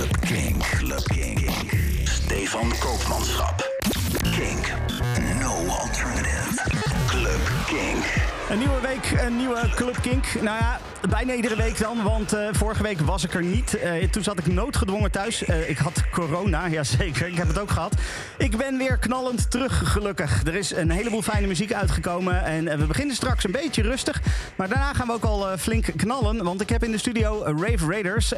Club Kink. Club Kink. Stefan Koopmanschap. Kink. No alternative. Club Kink. Een nieuwe week, een nieuwe Club Kink. Nou ja, bijna iedere week dan, want eh, vorige week was ik er niet. Eh, toen zat ik noodgedwongen thuis. Eh, ik had corona, jazeker, ik heb het ook gehad. Ik ben weer knallend terug, gelukkig. Er is een heleboel fijne muziek uitgekomen en we beginnen straks een beetje rustig. Maar daarna gaan we ook al flink knallen, want ik heb in de studio Rave Raiders.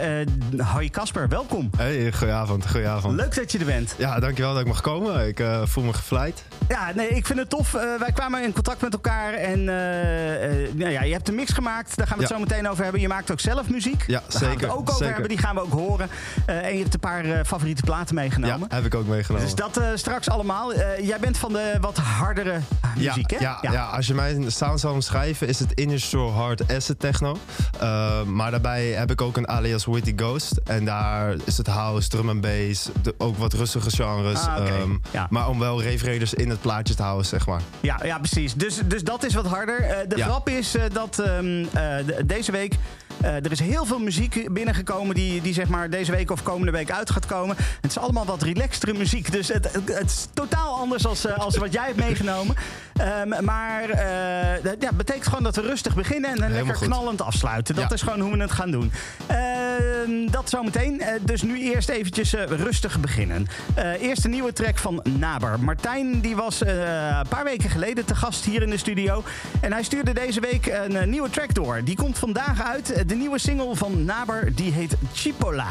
hoi Casper, welkom. Hey, goedenavond, goedenavond. Leuk dat je er bent. Ja, dankjewel dat ik mag komen. Ik voel me gevleid. Ja, nee, ik vind het tof. wij kwamen in contact met elkaar en nou ja, je hebt een mix gemaakt. Daar gaan we het zo meteen over hebben. Je maakt ook zelf muziek. Ja, Daar zeker. gaan we het ook over hebben. Die gaan we ook horen. Uh, en je hebt een paar uh, favoriete platen meegenomen. Ja, heb ik ook meegenomen. Dus dat uh, straks allemaal. jij bent van de wat hardere muziek, ja, hè? Ja, ja. ja, als je mijn sound zou omschrijven, is het industrial hard acid techno. maar daarbij heb ik ook een alias Witty Ghost. En daar is het house, drum en bass, de, ook wat rustige genres. Ah, okay. um, maar om wel reefreders in het plaatje te houden, zeg maar. Ja, ja precies. Dus, dus dat is wat harder. de grap is dat um, deze week uh, er is heel veel muziek binnengekomen die, die zeg maar deze week of komende week uit gaat komen. Het is allemaal wat relaxtere muziek. Dus het, het is totaal anders als, uh, als wat jij hebt meegenomen. Um, maar uh, dat ja, betekent gewoon dat we rustig beginnen en Helemaal lekker goed. knallend afsluiten. Dat Ja. is gewoon hoe we het gaan doen. Uh, dat zometeen. Uh, dus nu eerst eventjes uh, rustig beginnen. Eerst een nieuwe track van Naber. Martijn die was een paar weken geleden te gast hier in de studio. En hij stuurde deze week een nieuwe track door. Die komt vandaag uit. De nieuwe single van Naber die heet Chipola.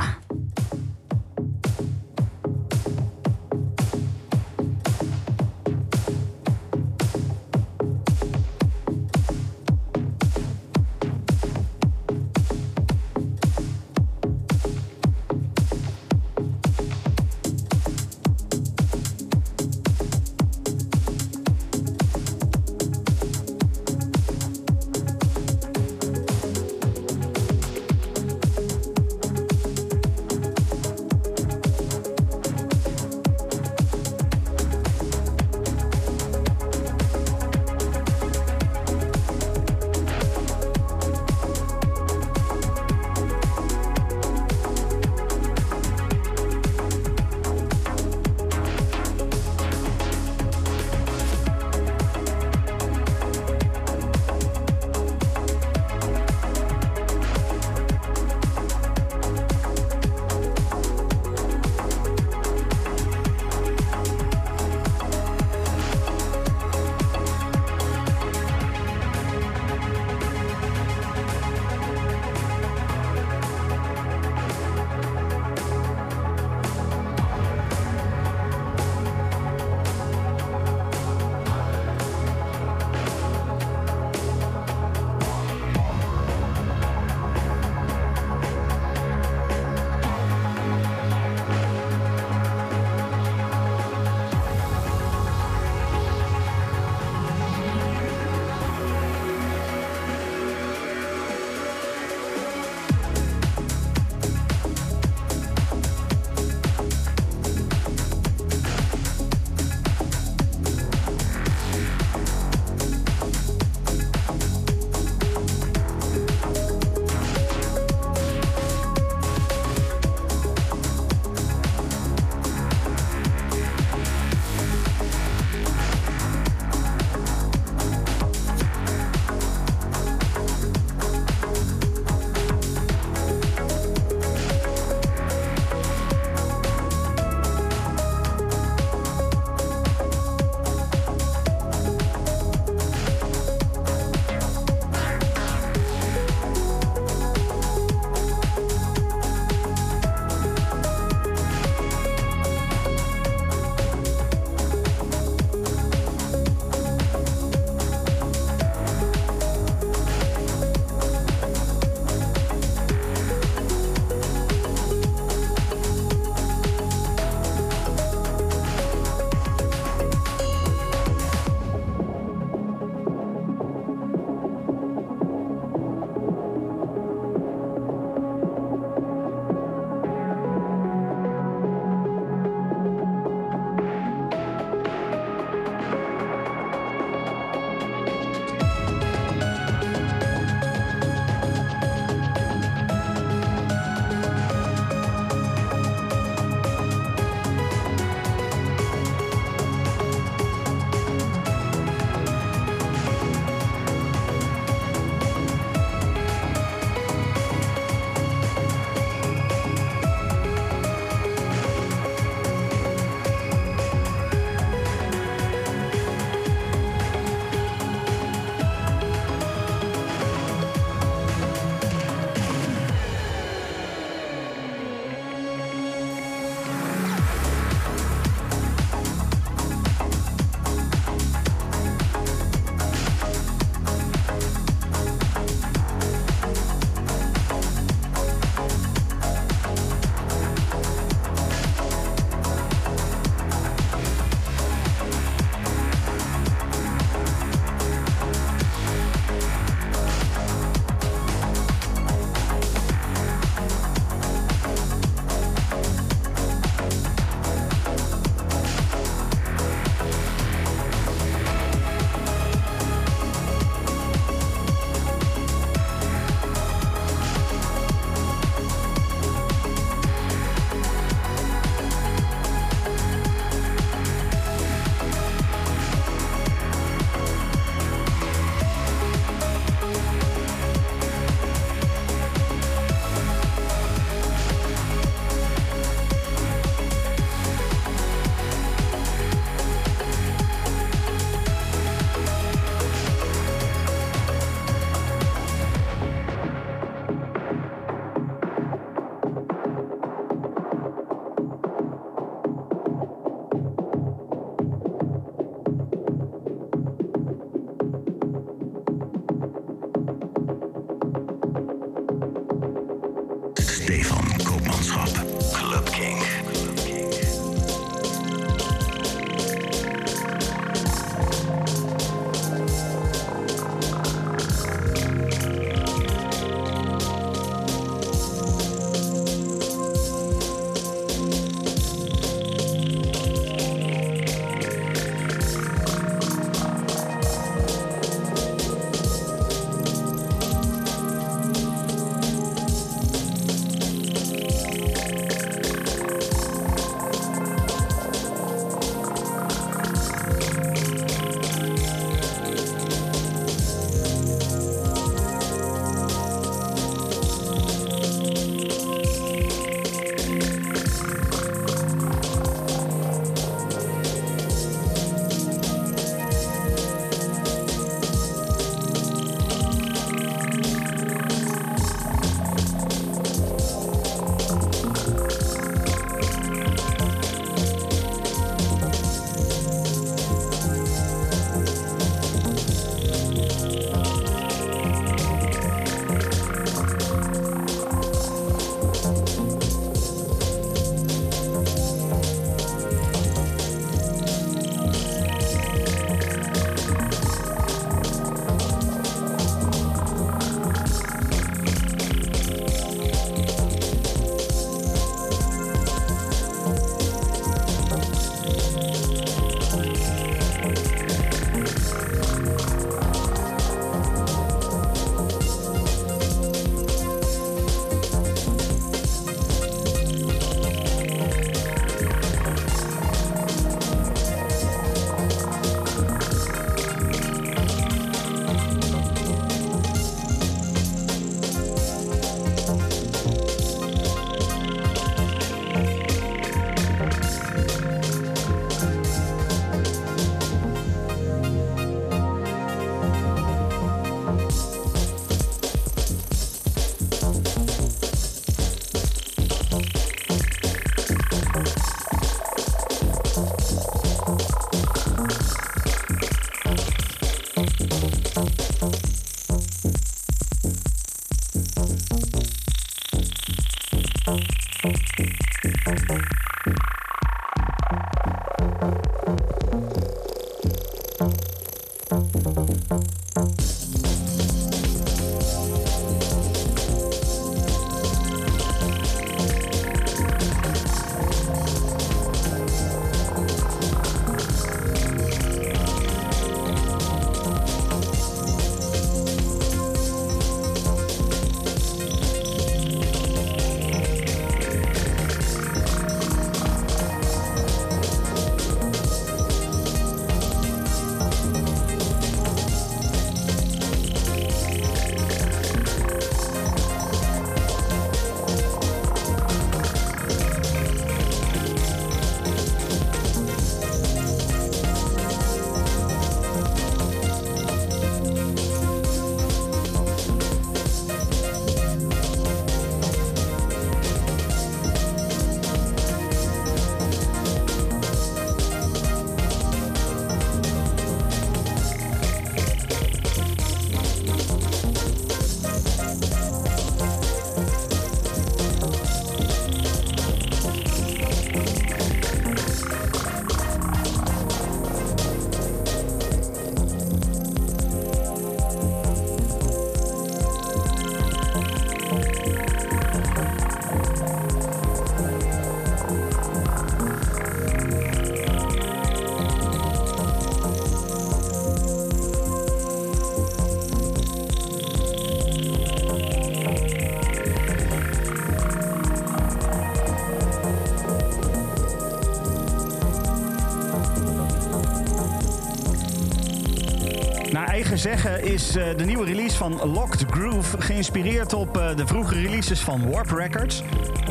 Zeggen is uh, de nieuwe release van Locked Groove geïnspireerd op uh, de vroege releases van Warp Records.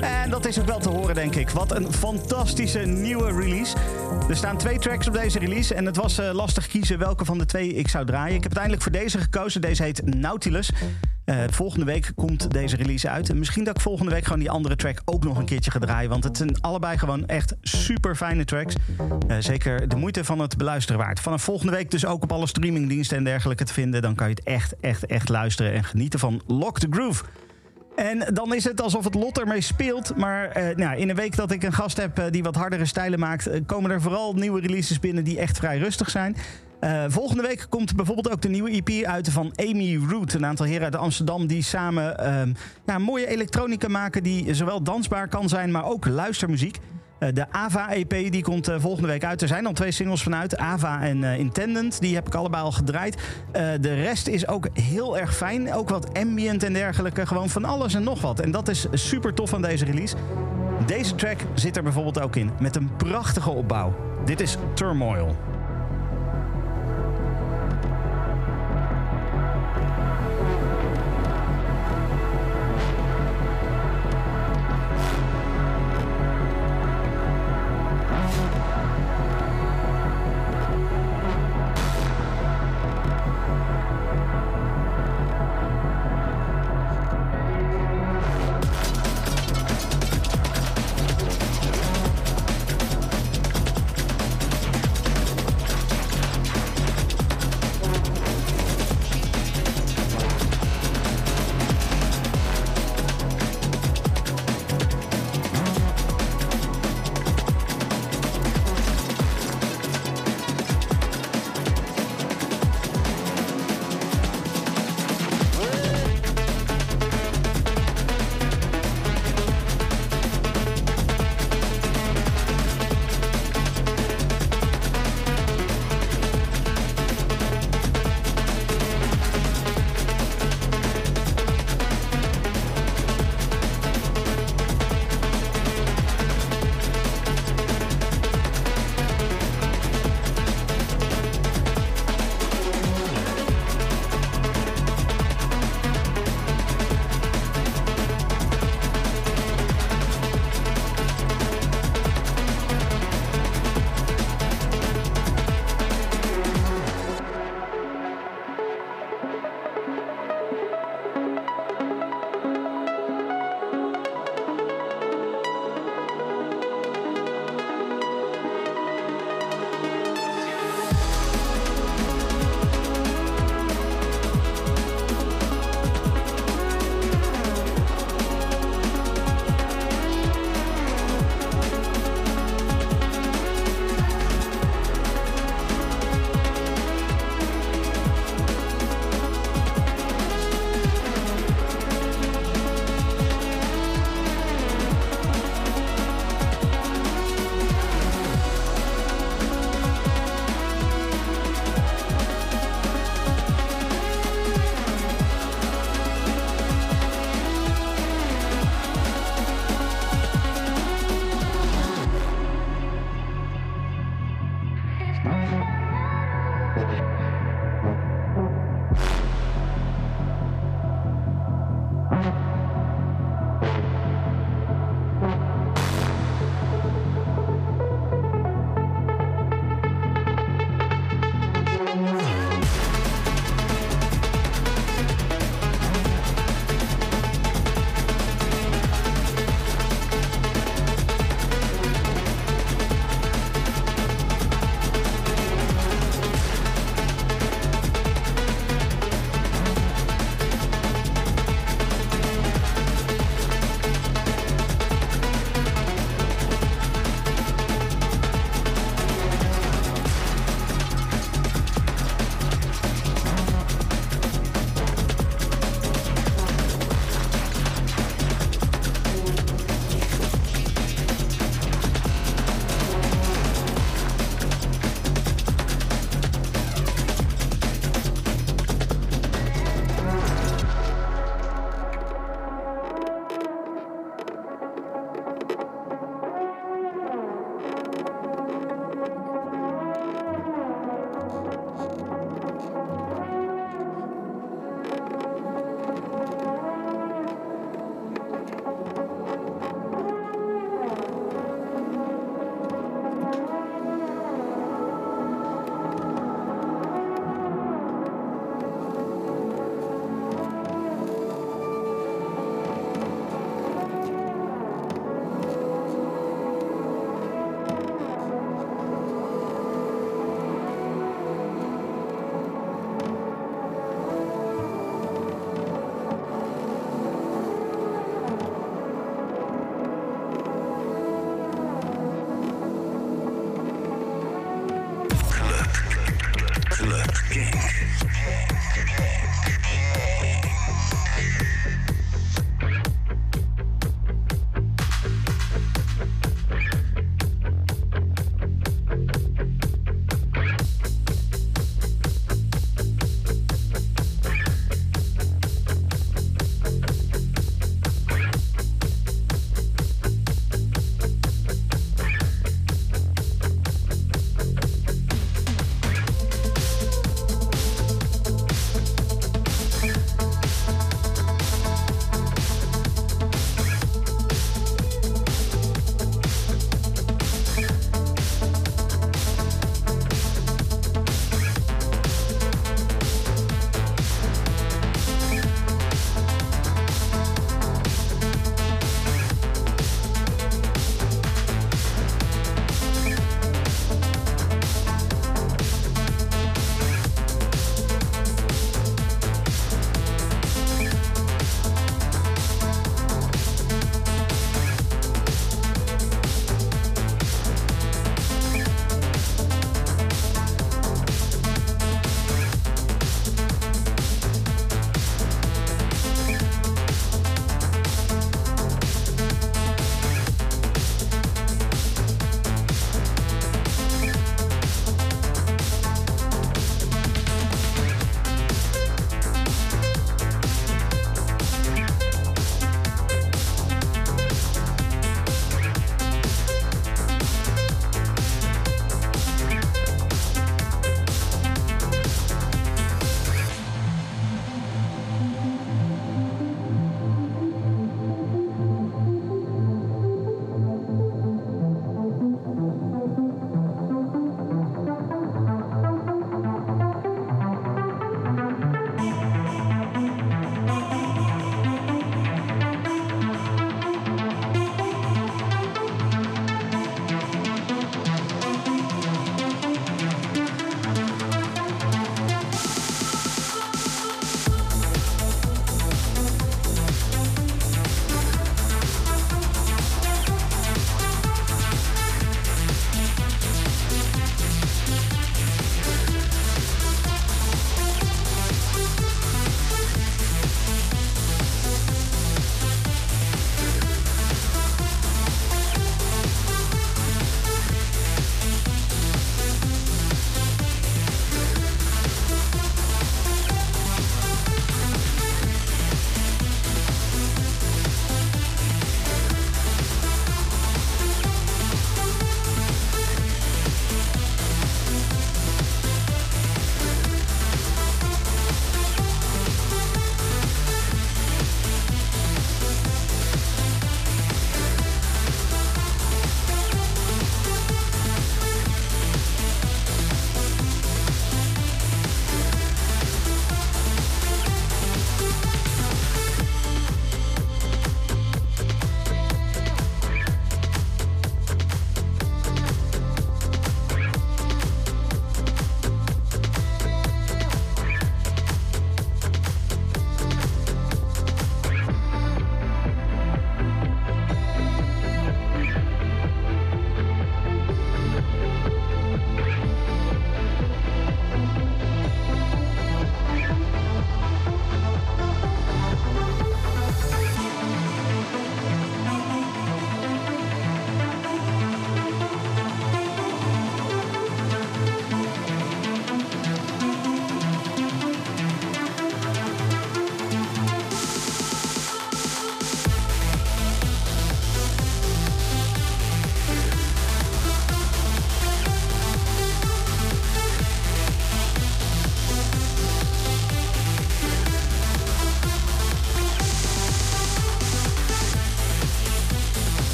En dat is ook wel te horen, denk ik. Wat een fantastische nieuwe release. Er staan twee tracks op deze release en het was uh, lastig kiezen welke van de twee ik zou draaien. Ik heb uiteindelijk voor deze gekozen. Deze heet Nautilus. Volgende week komt deze release uit. En misschien dat ik volgende week gewoon die andere track ook nog een keertje ga draaien. Want het zijn allebei gewoon echt super fijne tracks. Uh, zeker de moeite van het beluisteren waard. Vanaf volgende week dus ook op alle streamingdiensten en dergelijke te vinden. Dan kan je het echt, echt, echt luisteren en genieten van Lock the Groove. En dan is het alsof het lot ermee speelt. Maar eh, nou, in een week dat ik een gast heb eh, die wat hardere stijlen maakt, eh, komen er vooral nieuwe releases binnen die echt vrij rustig zijn. Eh, volgende week komt bijvoorbeeld ook de nieuwe EP uit van Amy Root. Een aantal heren uit Amsterdam die samen ehm, ja, mooie elektronica maken die zowel dansbaar kan zijn, maar ook luistermuziek. Eh, de Ava-EP die komt eh, volgende week uit. Er zijn al twee singles vanuit, Ava en eh, Intendant. Die heb ik allebei al gedraaid. De rest is ook heel erg fijn. Ook wat ambient en dergelijke. Gewoon van alles en nog wat. En dat is super tof aan deze release. Deze track zit er bijvoorbeeld ook in. Met een prachtige opbouw. Dit is Turmoil.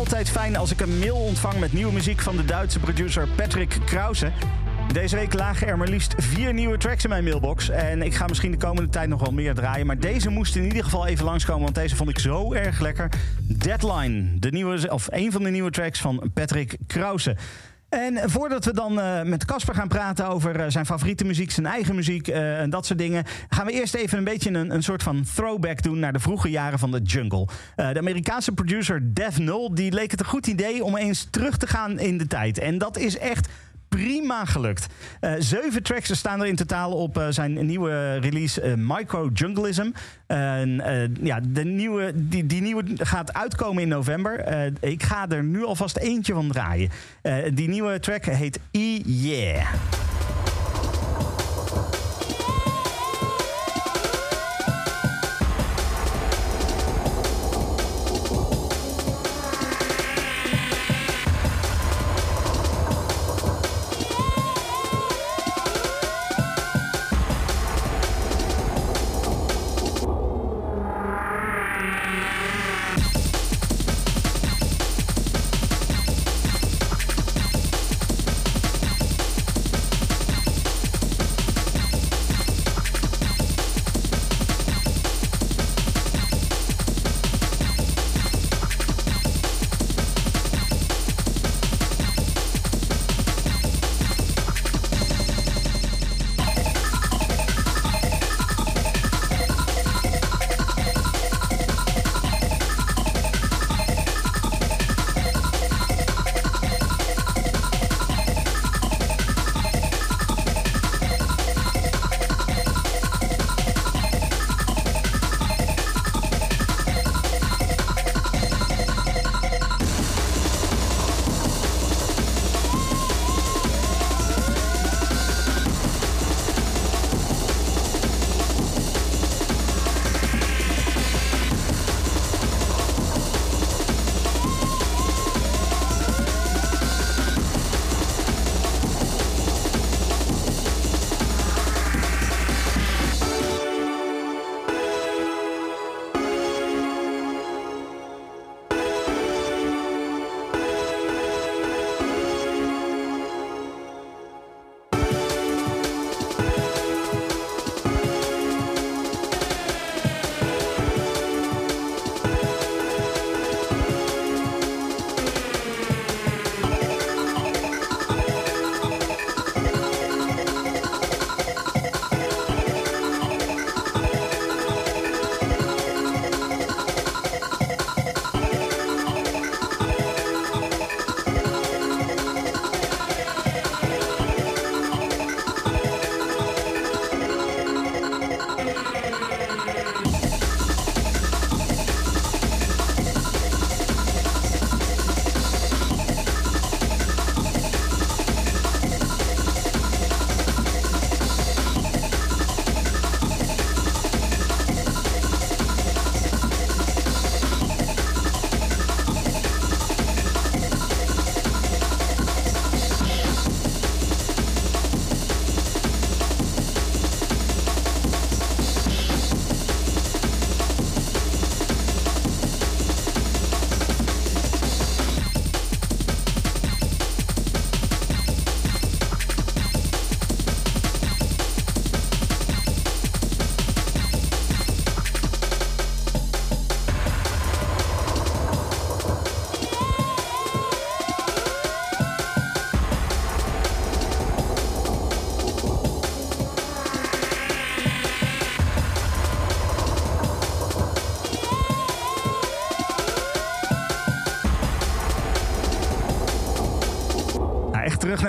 Altijd fijn als ik een mail ontvang met nieuwe muziek van de Duitse producer Patrick Krause. Deze week lagen er maar liefst vier nieuwe tracks in mijn mailbox. En ik ga misschien de komende tijd nog wel meer draaien. Maar deze moest in ieder geval even langskomen, want deze vond ik zo erg lekker. Deadline, de nieuwe, of een van de nieuwe tracks van Patrick Krause. En voordat we dan uh, met Casper gaan praten over uh, zijn favoriete muziek, zijn eigen muziek uh, en dat soort dingen, gaan we eerst even een beetje een, een soort van throwback doen naar de vroege jaren van de jungle. de Amerikaanse producer Dev Null die leek het een goed idee om eens terug te gaan in de tijd. En dat is echt prima gelukt. Uh, zeven tracks staan er in totaal op uh, zijn nieuwe release uh, Micro Jungleism. ja, de nieuwe, die, die nieuwe gaat uitkomen in november. ik ga er nu alvast eentje van draaien. die nieuwe track heet E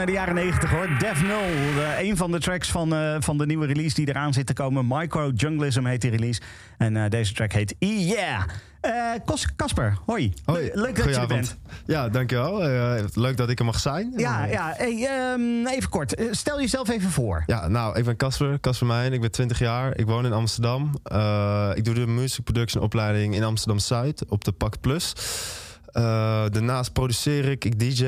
naar de jaren 90 hoor. Dev Null, uh, een van de tracks van, uh, van de nieuwe release die eraan zit te komen. Micro Junglism heet die release. En uh, deze track heet E Yeah. Casper, hoi. hoi. Leuk dat je er bent. Ja, dankjewel. leuk dat ik er mag zijn. Ja, ja. Hey, um, even kort. stel jezelf even voor. Ja, nou, ik ben Casper, Casper Meijn. Ik ben 20 jaar. Ik woon in Amsterdam. ik doe de music production opleiding in Amsterdam-Zuid op de Pak Plus. daarnaast produceer ik, ik DJ.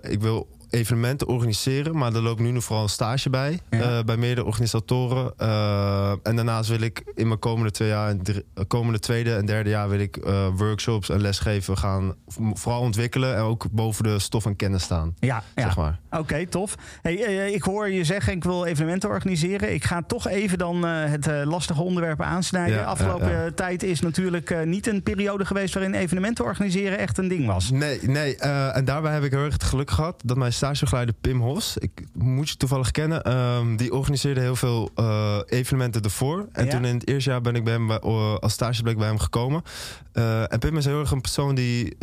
ik wil evenementen organiseren, maar daar loopt nu nog vooral een stage bij. Ja. eh, bij meerdere organisatoren. Eh, en daarnaast wil ik in mijn komende twee jaar, drie- eh, komende tweede en derde jaar wil ik workshops en lesgeven gaan vooral ontwikkelen en ook boven de stof en kennis staan. Ja, ja. Zeg maar. Oké, tof. Hey, ik hoor je zeggen, ik wil evenementen organiseren. Ik ga toch even dan het lastige onderwerp aansnijden. Ja, Afgelopen tijd is natuurlijk niet een periode geweest waarin evenementen organiseren echt een ding was. Nee, nee. en daarbij heb ik heel erg het geluk gehad dat mijn stagebegeleider Pim Hos, ik moet je toevallig kennen, ehm, die organiseerde heel veel eh, evenementen ervoor. En Ja. toen in het eerste jaar ben ik bij hem bij, eh, als stageplek bij hem gekomen. Eh, en Pim is heel erg een persoon die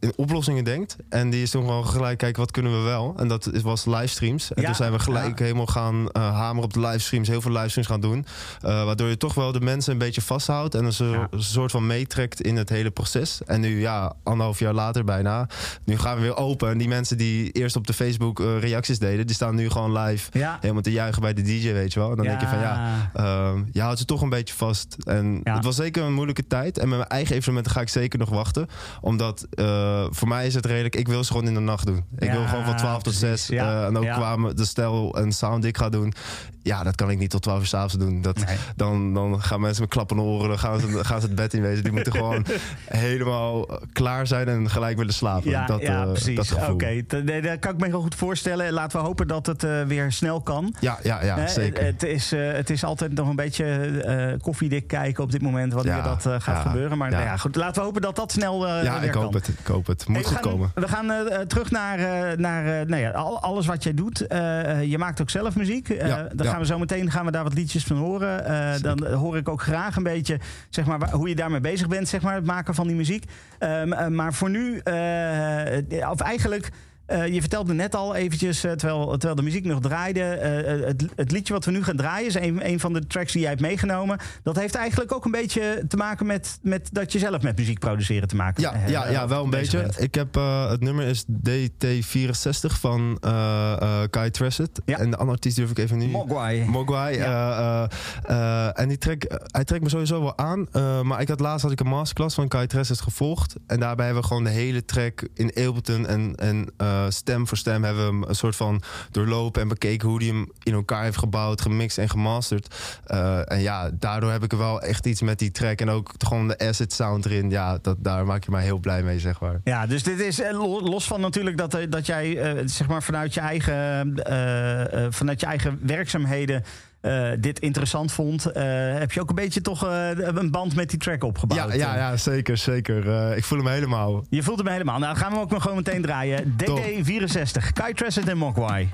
in oplossingen denkt. En die is toen gewoon gelijk, kijk, wat kunnen we wel? En dat is- was livestreams. En Ja, toen zijn we gelijk ja. helemaal gaan hameren op de livestreams. Heel veel livestreams gaan doen. Waardoor je toch wel de mensen een beetje vasthoudt. En een soort van meetrekt in het hele proces. En nu, ja, anderhalf jaar later bijna. Nu gaan we weer open. En die mensen die eerst op de Facebook eh, reacties deden, die staan nu gewoon live. Ja. Helemaal te juichen bij de DJ, weet je wel. En dan denk je van ja, Ehm, je houdt ze toch een beetje vast. En Ja. het was zeker een moeilijke tijd. En met mijn eigen evenementen ga ik zeker nog wachten. Omdat eh, voor mij is het redelijk... Ik wil ze gewoon in de nacht doen. Ik wil gewoon van 12 tot precies. 6. Ja, eh, en ook qua me- de stijl en sound die ik ga doen. Ja, dat kan ik niet tot 12 uur s'avonds doen. Dat, Nee. dan, dan gaan mensen met klappen oren. Dan gaan ze, gaan ze het bed in wezen. Die moeten gewoon helemaal klaar zijn en gelijk willen slapen. Ja, dat, ja eh, precies. dat gevoel. Oké, nee, dat kan ik me heel goed voorstellen. Laten we hopen dat het eh, weer snel kan. Ja, ja, ja, Hè, zeker. Het, is, eh, het is altijd nog een beetje koffiedik kijken op dit moment wanneer Ja, dat gaat ja, gebeuren. Maar ja. nou ja, goed, laten we hopen dat dat snel ja, weer ik kan. hoop het. Ik hoop het. Moet Hey, we goed gaan, komen. We gaan terug naar, naar nou ja, al- alles wat jij doet. Je maakt ook zelf muziek. Dan ja. Gaan we zo meteen gaan we daar wat liedjes van horen. Eh, dan hoor ik ook graag een beetje zeg maar, waar- hoe je daarmee bezig bent, zeg maar, het maken van die muziek. Ehm, eh, maar voor nu, eh, of eigenlijk. Eh, je vertelde net al eventjes, eh, terwijl, terwijl de muziek nog draaide. eh, het, het liedje wat we nu gaan draaien is een, een van de tracks die jij hebt meegenomen. Dat heeft eigenlijk ook een beetje te maken met, met dat je zelf met muziek produceren te maken Ja, eh, ja, ja wel een beetje. bent. Ik heb, het nummer is DT64 van Kai Tressett. Ja. En de andere artiest durf ik even niet... Mogwai. Mogwai. Ja. en die track, hij trekt me sowieso wel aan. maar ik had laatst had ik een masterclass van Kai Tressett gevolgd. En daarbij hebben we gewoon de hele track in Ableton en, en eh, stem voor stem hebben we hem een soort van doorlopen en bekeken hoe hij hem in elkaar heeft gebouwd, gemixt en gemasterd. Eh, en ja, daardoor heb ik er wel echt iets met die track en ook gewoon de acid sound erin. Ja, dat, daar maak je mij heel blij mee, zeg maar. Ja, dus dit is eh, lo- los van natuurlijk dat, dat jij zeg maar vanuit je eigen, vanuit je eigen werkzaamheden eh, dit interessant vond. eh, heb je ook een beetje toch eh, een band met die track opgebouwd? Ja, ja, ja zeker, zeker. Ik voel hem helemaal. Je voelt hem helemaal. Nou, gaan we ook nog gewoon meteen draaien. Top. DD64, Kai Tressett en Mogwai.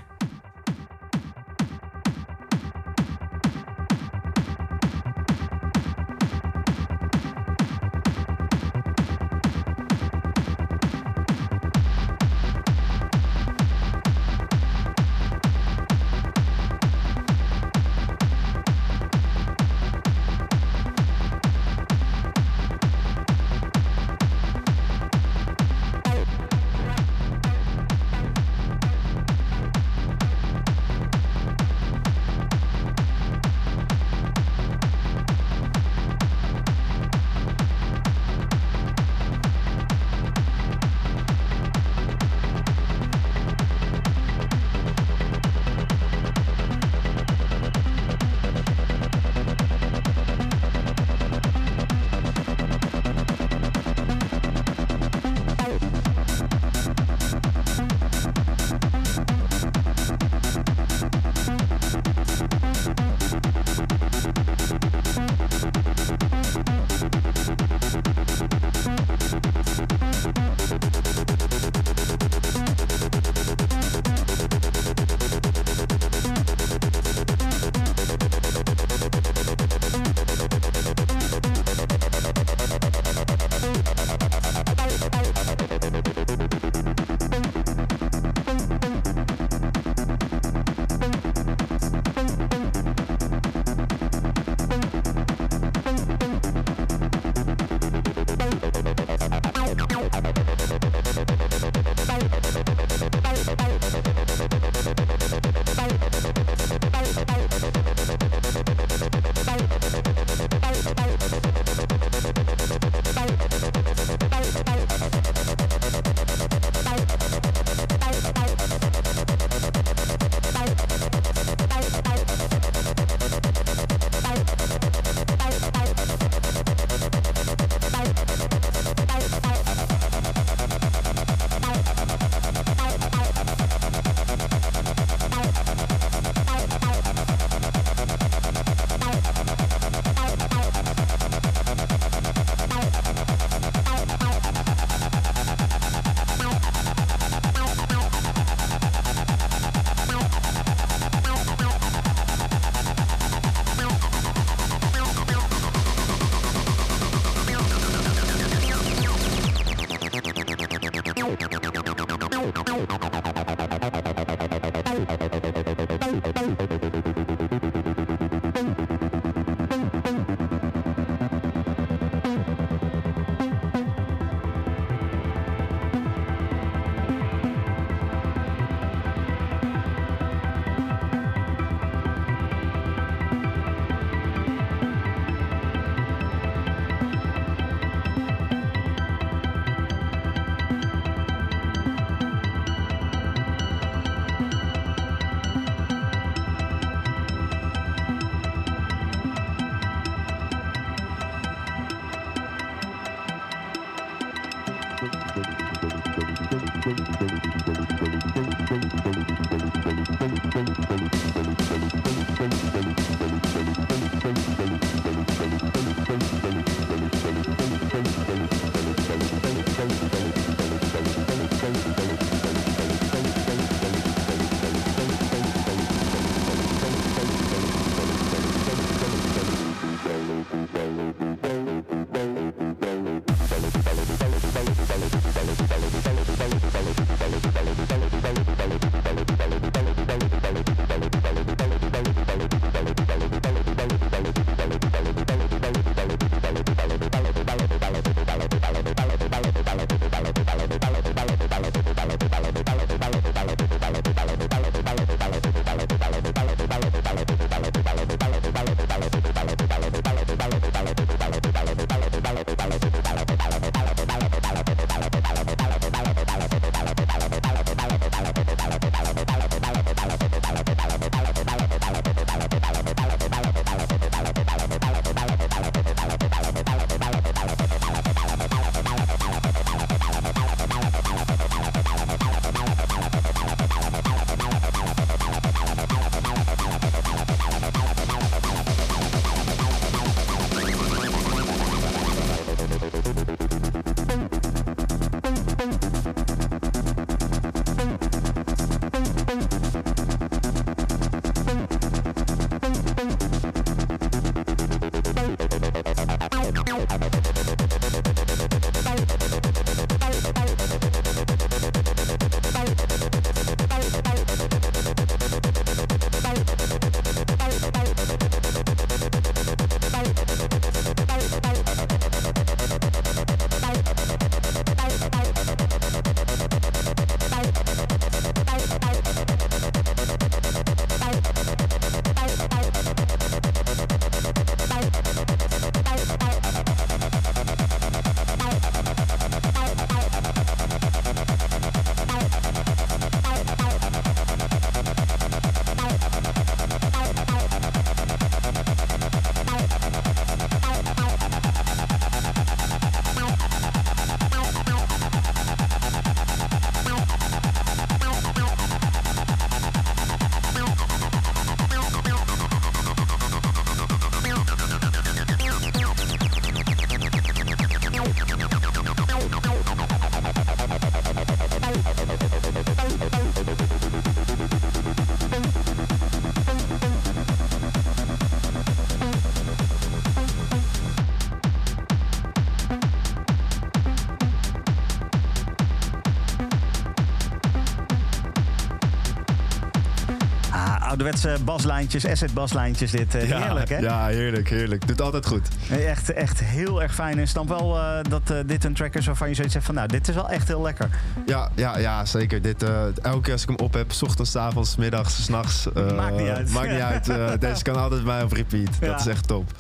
Ouderwetse baslijntjes, asset baslijntjes dit. Uh, heerlijk, hè? Ja, heerlijk, heerlijk. Doet altijd goed. Echt, echt heel erg fijn. En snap wel uh, dat uh, dit een track is waarvan je zoiets zegt van... nou, dit is wel echt heel lekker. Ja, ja, ja zeker. Dit, elke keer als ik hem op heb, s ochtends, avonds, middags, s'nachts... maakt niet uit. Maakt niet uit. deze kan altijd bij op repeat. Ja. Dat is echt top.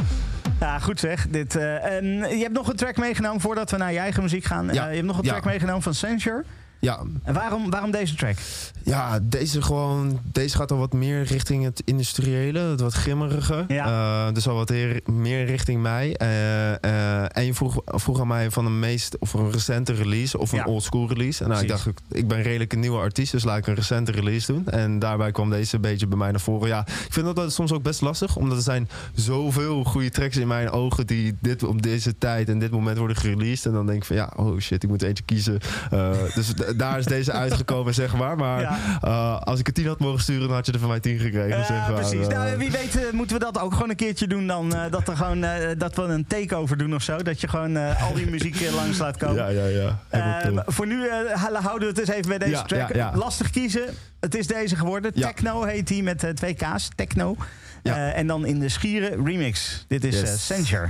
Ja, goed zeg. Dit, en je hebt nog een track meegenomen voordat we naar je eigen muziek gaan. Ja. je hebt nog een track ja. meegenomen van Censure. Ja. En waarom, waarom deze track? Ja, deze, gewoon, deze gaat al wat meer richting het industriële, het wat grimmeriger. Ja. Uh, dus al wat meer richting mij. Uh, uh, en je vroeg, vroeg aan mij van een meest of een recente release of een ja. oldschool release. En nou, ik dacht, ik ben redelijk een nieuwe artiest, dus laat ik een recente release doen. En daarbij kwam deze een beetje bij mij naar voren. Ja, ik vind dat soms ook best lastig, omdat er zijn zoveel goede tracks in mijn ogen die dit op deze tijd en dit moment worden gereleased. En dan denk ik van ja, oh shit, ik moet eentje kiezen. dus daar is deze uitgekomen, zeg maar. Maar ja. uh, als ik het 10 had mogen sturen, dan had je er van mij 10 gekregen. Zeg maar. precies. Nou, wie weet moeten we dat ook gewoon een keertje doen dan. Dat, er gewoon, dat we een takeover doen of zo. Dat je gewoon al die muziek langs laat komen. Ja, ja, ja. voor nu houden we het eens even bij deze track. Lastig kiezen. Het is deze geworden. Techno heet die met twee K's. Techno. en dan in de Schieren remix. Dit is yes. Censure.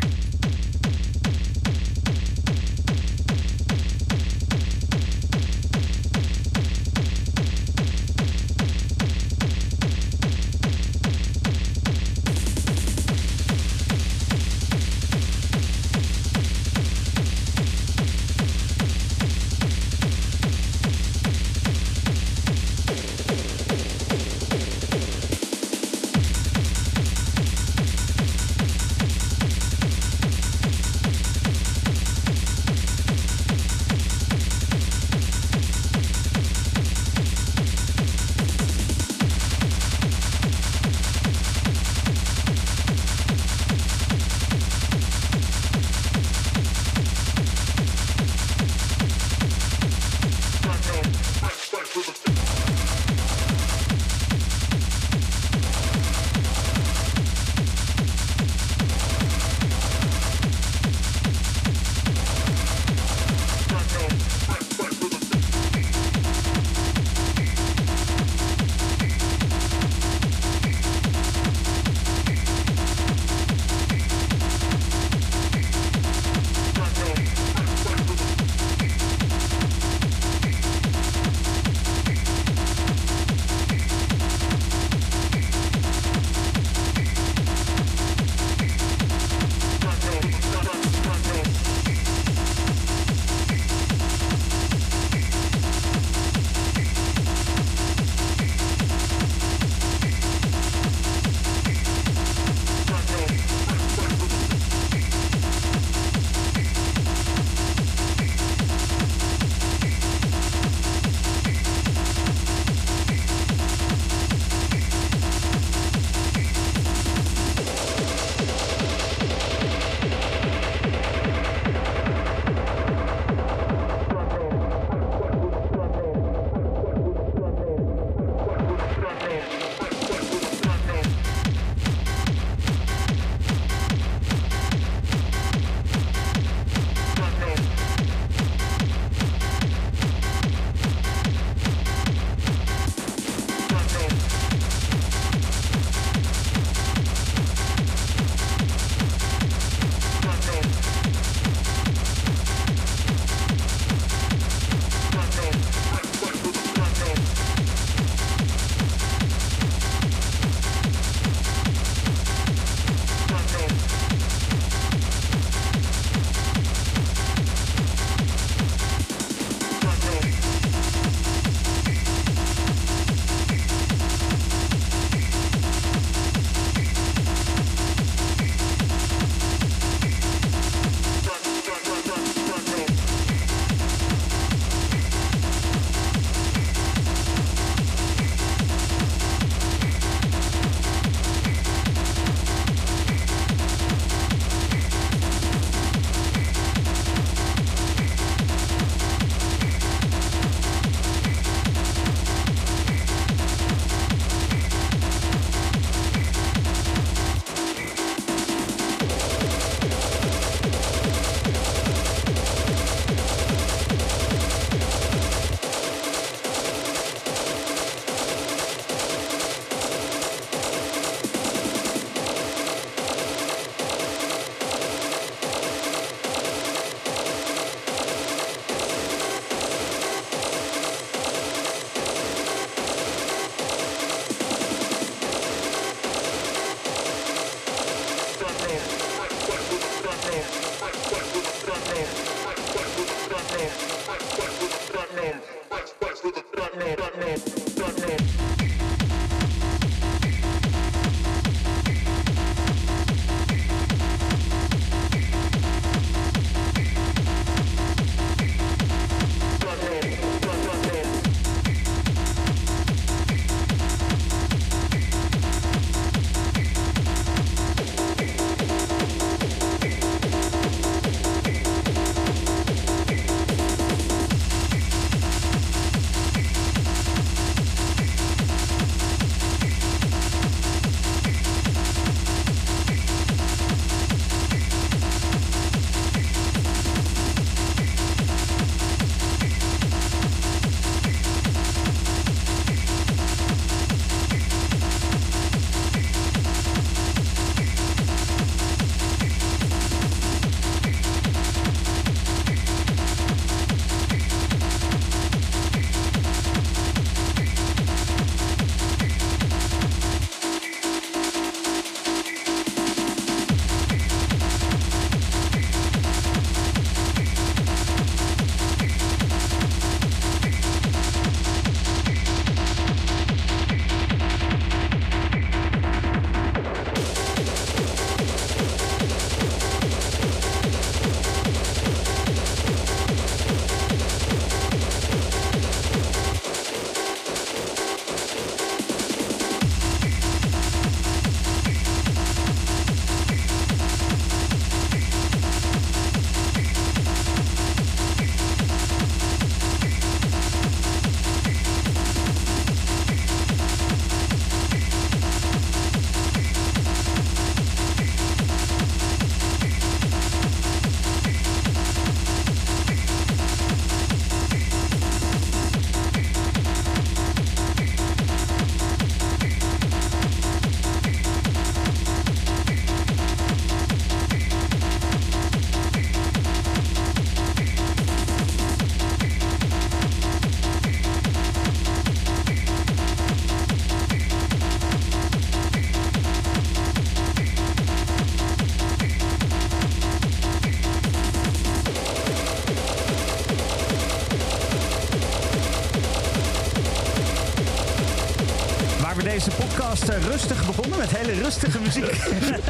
Met hele rustige muziek.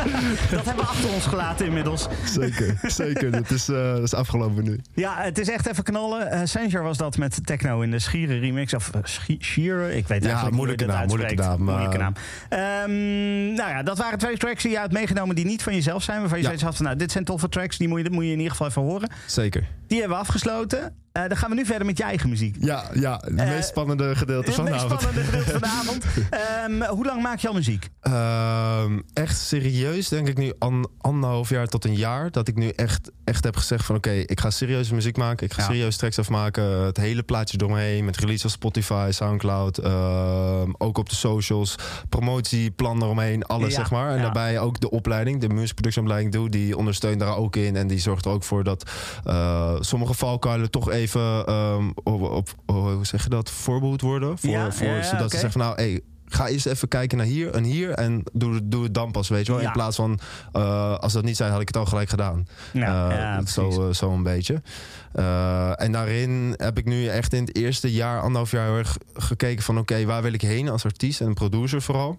dat hebben we achter ons gelaten inmiddels. Zeker, zeker. Dat is, eh, dat is afgelopen nu. Ja, het is echt even knallen. Uh, Sanger was dat met techno in de Schieren remix. Of uh, Schieren, ik weet Ja, eigenlijk moeilijke niet hoe je dat moeilijke naam, Moeilijke naam. Ehm, nou ja, dat waren twee tracks die je uit meegenomen die niet van jezelf zijn. Waarvan je Ja. zoiets had van, nou, dit zijn toffe tracks. Die moet je, moet je in ieder geval even horen. Zeker. Die hebben we afgesloten. Eh, dan gaan we nu verder met je eigen muziek. Ja, ja het Eh, meest spannende gedeelte Het van de meest avond. spannende gedeelte van de avond. Hoe lang maak je al muziek? Ehm, echt serieus denk ik nu an, anderhalf jaar tot een jaar. Dat ik nu echt, echt heb gezegd van oké, ik ga serieuze muziek maken. Ik ga Ja. serieus tracks afmaken. Het hele plaatje eromheen. Met release op Spotify, Soundcloud. ehm, ook op de socials. Promotieplan eromheen. Alles Ja, zeg maar. En ja. daarbij ook de opleiding. De muziekproductieopleiding doe. Die ondersteunt daar ook in. En die zorgt er ook voor dat eh, sommige valkuilen toch even ehm, op, op, hoe zeg je dat? Voorbehoed worden. Voor, Ja, voor, ja, zodat ze zeggen van nou, hey, ga eerst even kijken naar hier en hier en doe, doe het dan pas, weet je wel. Ja. In plaats van, eh, als dat niet zijn, had ik het al gelijk gedaan. Ja, Eh, ja, zo, eh, zo een beetje. En daarin heb ik nu echt in het eerste jaar, anderhalf jaar heel erg gekeken van oké, waar wil ik heen als artiest en producer vooral.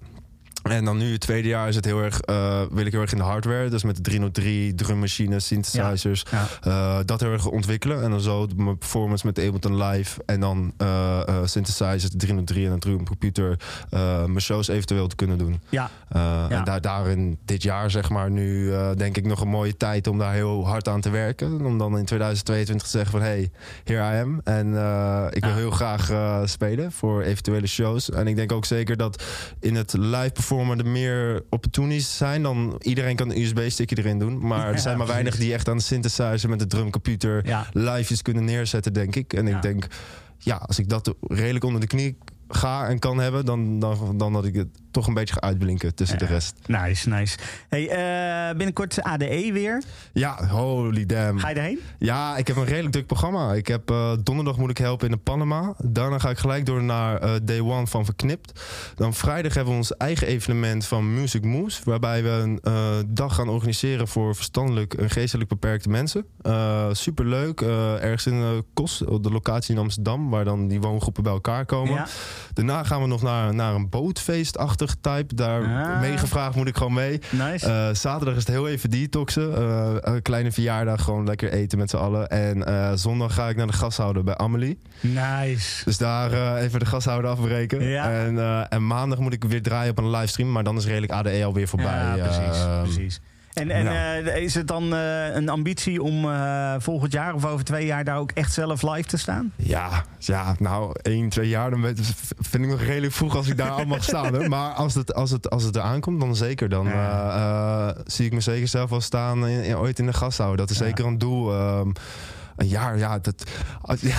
En dan nu het tweede jaar is het heel erg, eh, wil ik heel erg in de hardware. Dus met de 303, drummachines, synthesizers. Ja. eh, dat heel erg ontwikkelen. En dan zo mijn performance met Ableton Live. En dan eh eh synthesizers, de 303 en een drumcomputer. mijn shows eventueel te kunnen doen. Ja, Ja. En daar, daarin dit jaar zeg maar nu denk ik nog een mooie tijd om daar heel hard aan te werken. Om dan in 2022 te zeggen van hey, here I am. En ik wil heel graag spelen voor eventuele shows. En ik denk ook zeker dat in het live performen er meer opportunities zijn dan iedereen kan een USB-stickje erin doen. Maar er zijn maar weinig die echt aan de synthesizer met de drumcomputer ja. live iets kunnen neerzetten, denk ik. En ik denk, ja, als ik dat redelijk onder de knie ga en kan hebben, dan, dan, dan dat ik het toch een beetje ga uitblinken tussen de rest. Nice, nice. Hey, eh, binnenkort ADE weer. Ja, holy damn. Ga je erheen? Ja, ik heb een redelijk druk programma. Ik heb eh, donderdag moet ik helpen in de Panama. Daarna ga ik gelijk door naar eh, Day One van Verknipt. Dan vrijdag hebben we ons eigen evenement van Music Moves. Waarbij we een dag gaan organiseren voor verstandelijk en geestelijk beperkte mensen. Uh, superleuk. ergens in Kos, op de locatie in Amsterdam. Waar dan die woongroepen bij elkaar komen. Ja. Daarna gaan we nog naar, naar een bootfeestachtig type. Daar Ah. meegevraagd moet ik gewoon mee. Nice. Eh, zaterdag is het heel even detoxen. Eh, een kleine verjaardag, gewoon lekker eten met z'n allen. En eh, zondag ga ik naar de gashouder bij Amelie. nice. Dus daar even de gashouder afbreken. Ja. En, en maandag moet ik weer draaien op een livestream. Maar dan is redelijk ADE alweer voorbij. Ja, precies. Precies. En, en ja. eh, is het dan eh, een ambitie om eh, volgend jaar of over twee jaar daar ook echt zelf live te staan? Ja, ja, nou, één, twee jaar, dan vind ik nog redelijk vroeg als ik daar al mag staan. Hè. Maar als het, als, het, als het eraan komt, dan zeker. Dan Ja. zie ik me zeker zelf wel staan in, in- ooit in de gasthouden. Dat is Ja. zeker een doel. ehm, een jaar, ja, dat, als- ja,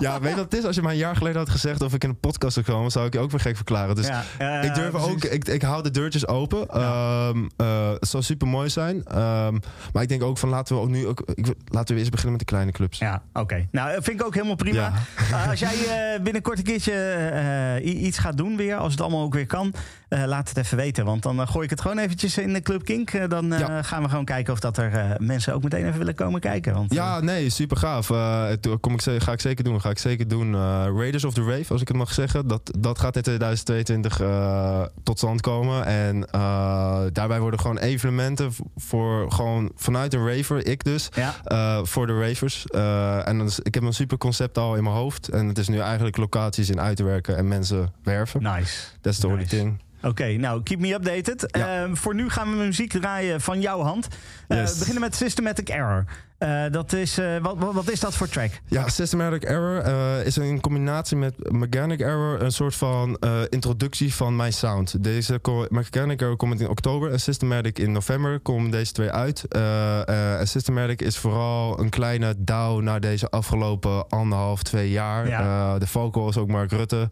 ja, weet je wat het is? Als je me een jaar geleden had gezegd of ik in een podcast zou komen, zou ik je ook weer gek verklaren. Dus ja, ja, ik durf precies. ook, ik, ik hou de deurtjes open. Eh, het zou super mooi zijn. Ehm, maar ik denk ook van laten we ook nu ook, ik, laten we eerst beginnen met de kleine clubs. Ja, oké. Nou, vind ik ook helemaal prima. Uh, als jij eh, binnenkort een keertje eh, iets gaat doen weer, als het allemaal ook weer kan, eh, laat het even weten. Want dan eh, gooi ik het gewoon eventjes in de Club Kink. Eh, dan eh, gaan we gewoon kijken of dat er eh, mensen ook meteen even willen komen kijken. Want, eh, Ja, nee, super gaaf. Eh, kom ik, ga ik zeker doen. Ga ik zeker doen. Eh, Raiders of the Rave, als ik het mag zeggen. Dat, dat gaat in 2022 eh, tot stand komen. En daarbij worden gewoon evenementen voor gewoon vanuit een raver, ik dus, ja. voor de ravers. En ik heb een super concept al in mijn hoofd. En het is nu eigenlijk locaties in uit te werken en mensen werven. Nice. That's the only nice. thing. Oké, nou, keep me updated. Ja. Eh, voor nu gaan we muziek draaien van jouw hand. Yes. We beginnen met Systematic Error. Eh, dat is, eh, wat, wat, is dat voor track? Ja, Systematic Error eh, is in combinatie met Mechanic Error een soort van introductie van mijn sound. Deze Mechanic Error komt in oktober en Systematic in november komen deze twee uit. En Systematic is vooral een kleine douw naar deze afgelopen anderhalf, twee jaar. Ja. De vocal is ook Mark Rutte.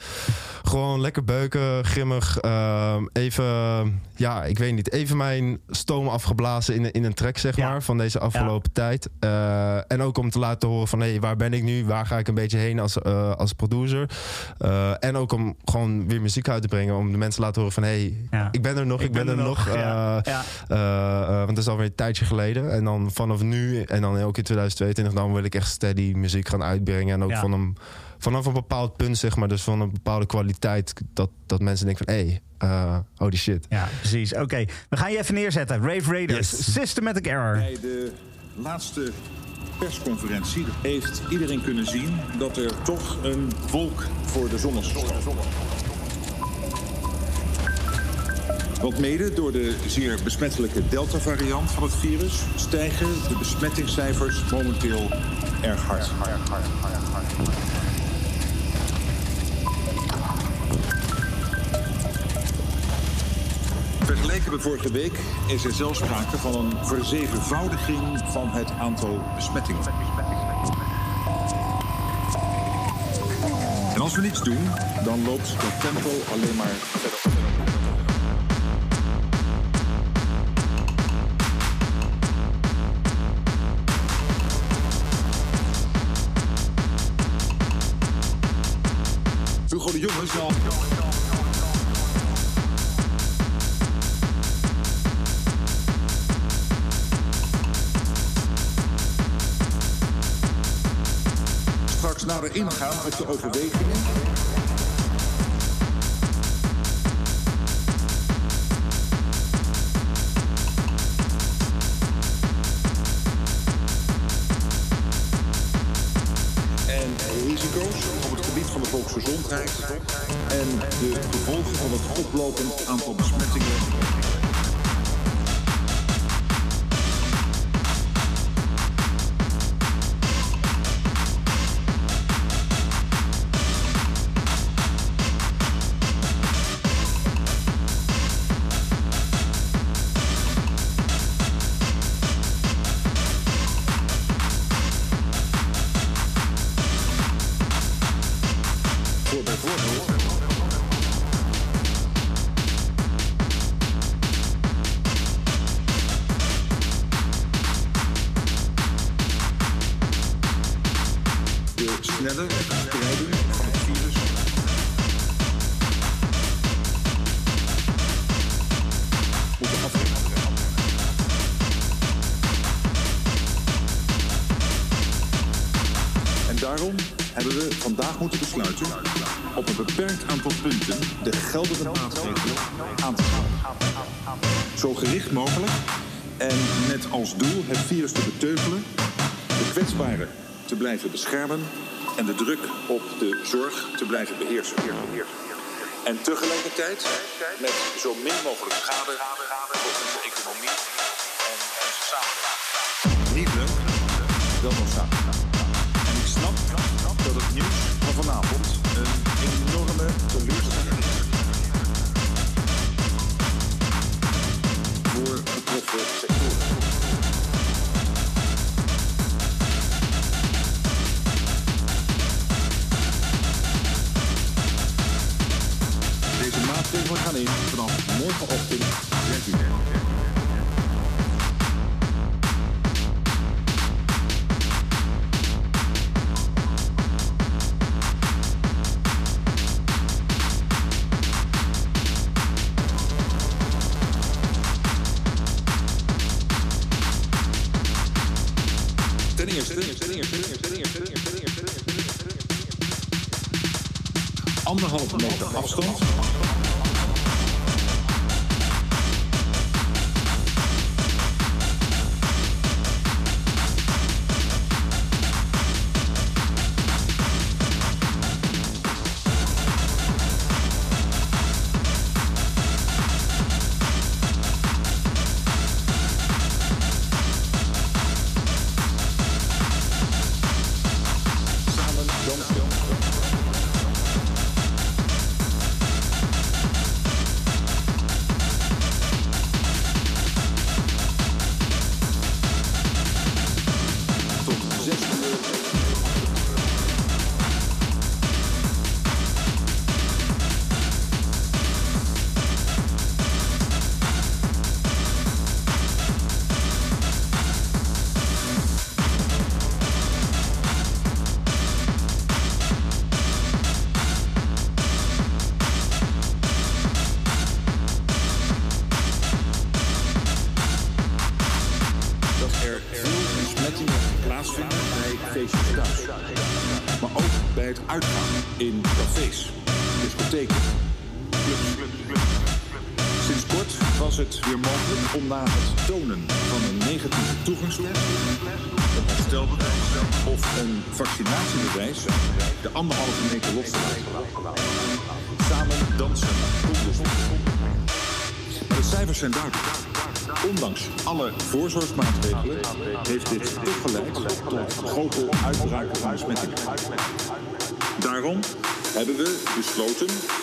Gewoon lekker beuken, grimmig. eh, even, ja, ik weet niet, even mijn stoom afgeblazen in, in een track, zeg Ja. maar, van deze afgelopen tijd. Eh, en ook om te laten horen van, hé, hey, waar ben ik nu? Waar ga ik een beetje heen als, eh, als producer? Eh, en ook om gewoon weer muziek uit te brengen, om de mensen te laten horen van, hé, hey, Ja. ik ben er nog, ik, ben, er nog. want dat is alweer een tijdje geleden. En dan vanaf nu en dan ook in 2022, dan wil ik echt steady muziek gaan uitbrengen. En ook van een, vanaf een bepaald punt, zeg maar, dus van een bepaalde kwaliteit, dat, dat mensen denken van, hé, hey, eh, holy shit. Ja, precies. Oké, we gaan je even neerzetten. Rave Raiders, Yes. Systematic Error. Bij de laatste persconferentie heeft iedereen kunnen zien dat er toch een wolk voor de zon is. Want mede door de zeer besmettelijke Delta-variant van het virus stijgen de besmettingscijfers momenteel erg hard. Vergeleken met vorige week is er zelfs sprake van een verzevenvoudiging van het aantal besmettingen. En als we niets doen, dan loopt dat tempo alleen maar verder. Hugo de Jonge zal nader ingaan op de overwegingen. En risico's op het gebied van de volksgezondheid en de gevolgen van het oplopend aantal besmettingen op een beperkt aantal punten de geldende maatregelen aan te gaan. Zo gericht mogelijk en met als doel het virus te beteugelen, de kwetsbaren te blijven beschermen en de druk op de zorg te blijven beheersen. En tegelijkertijd met zo min mogelijk schade voor onze economie en onze samenleving. Niet leuk, wel noodzakelijk. En Ojo, Sloten.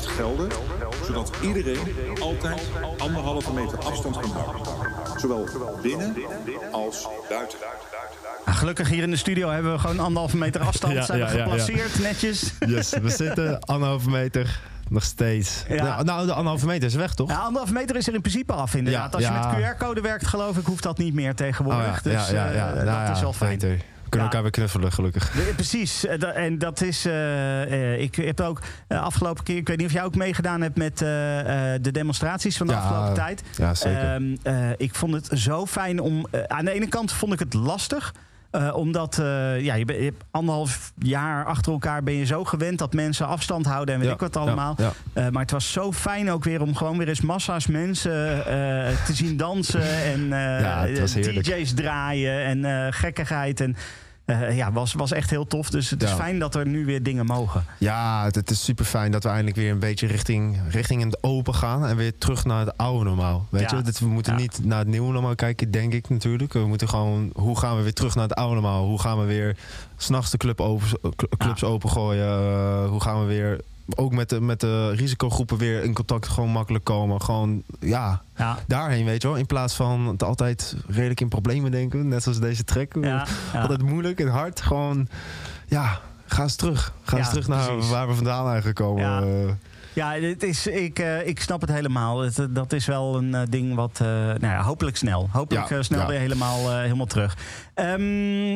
Gelden, zodat iedereen altijd anderhalve meter afstand kan houden. Zowel binnen als buiten. Ah, gelukkig hier in de studio hebben we gewoon anderhalve meter afstand. Ja, zijn we ja, ja, ja. geplaceerd, netjes. Yes, we zitten anderhalve meter. Nog steeds. Ja. Nou, nou, de anderhalve meter is weg, toch? Ja, anderhalve meter is er in principe af inderdaad. Ja, Als je ja. met QR-code werkt, geloof ik, hoeft dat niet meer tegenwoordig. Oh ja, dus ja, ja, ja. eh, Nou dat ja, is wel fijn. Beter, kunnen elkaar weer knuffelen, gelukkig. Ja, Precies, Eh, en dat is. eh, eh, ik heb ook afgelopen keer. Ik weet niet of jij ook meegedaan hebt met de demonstraties van de Ja, afgelopen tijd. Ja, zeker. Ehm, eh, ik vond het zo fijn om. aan de ene kant vond ik het lastig. omdat ja, je, bent- anderhalf jaar achter elkaar ben je zo gewend dat mensen afstand houden en weet Ja, ik wat allemaal. maar het was zo fijn ook weer om gewoon weer eens massa's mensen te zien dansen. En. DJ's draaien en gekkigheid. En eh, ja, was, was echt heel tof. Dus het is Ja. fijn dat er nu weer dingen mogen. Ja, het, het is super fijn dat we eindelijk weer een beetje richting, richting het open gaan. En weer terug naar het oude normaal. Weet Ja. je, dat we moeten Ja. niet naar het nieuwe normaal kijken, denk ik natuurlijk. We moeten gewoon, hoe gaan we weer terug naar het oude normaal? Hoe gaan we weer s'nachts de club open, clubs opengooien? Eh, hoe gaan we weer, ook met de, met de risicogroepen weer in contact gewoon makkelijk komen? Gewoon, ja, Ja, daarheen, weet je wel. In plaats van het altijd redelijk in problemen denken. Net zoals deze track. ja, ja. Altijd moeilijk en hard. Gewoon, ja, ga eens terug. Ga eens terug naar precies. waar we vandaan zijn gekomen. Ja. Eh, Ja, dit is, ik, eh, ik snap het helemaal. Het, dat is wel een eh, ding wat, eh, nou ja, hopelijk snel. Hopelijk Ja, eh, snel ja. weer helemaal, eh, helemaal terug. Ehm,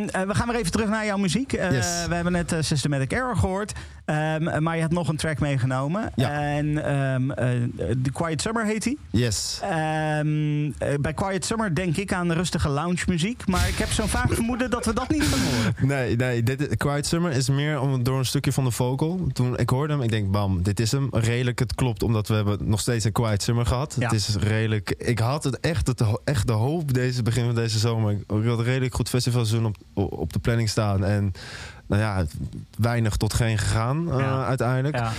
eh, we gaan weer even terug naar jouw muziek. Eh, Yes. We hebben net eh, Systematic Error gehoord. Ehm, maar je had nog een track meegenomen. Ja. En ehm, eh, The Quiet Summer heet die. yes. Ehm, eh, bij Quiet Summer denk ik aan rustige lounge muziek. Maar ik heb zo'n vaag vermoeden dat we dat niet gaan horen. Nee, nee dit, Quiet Summer is meer om, door een stukje van de vocal. Toen ik hoorde hem, ik denk, bam, dit is hem. Redelijk, het klopt, omdat we hebben nog steeds een Quiet Summer gehad. Ja. Het is redelijk... Ik had het echt, het, echt de hoop deze begin van deze zomer. Ik had een redelijk goed festivalseizoen op, op de planning staan. En nou ja, weinig tot geen gegaan eh, Ja. uiteindelijk. Ja.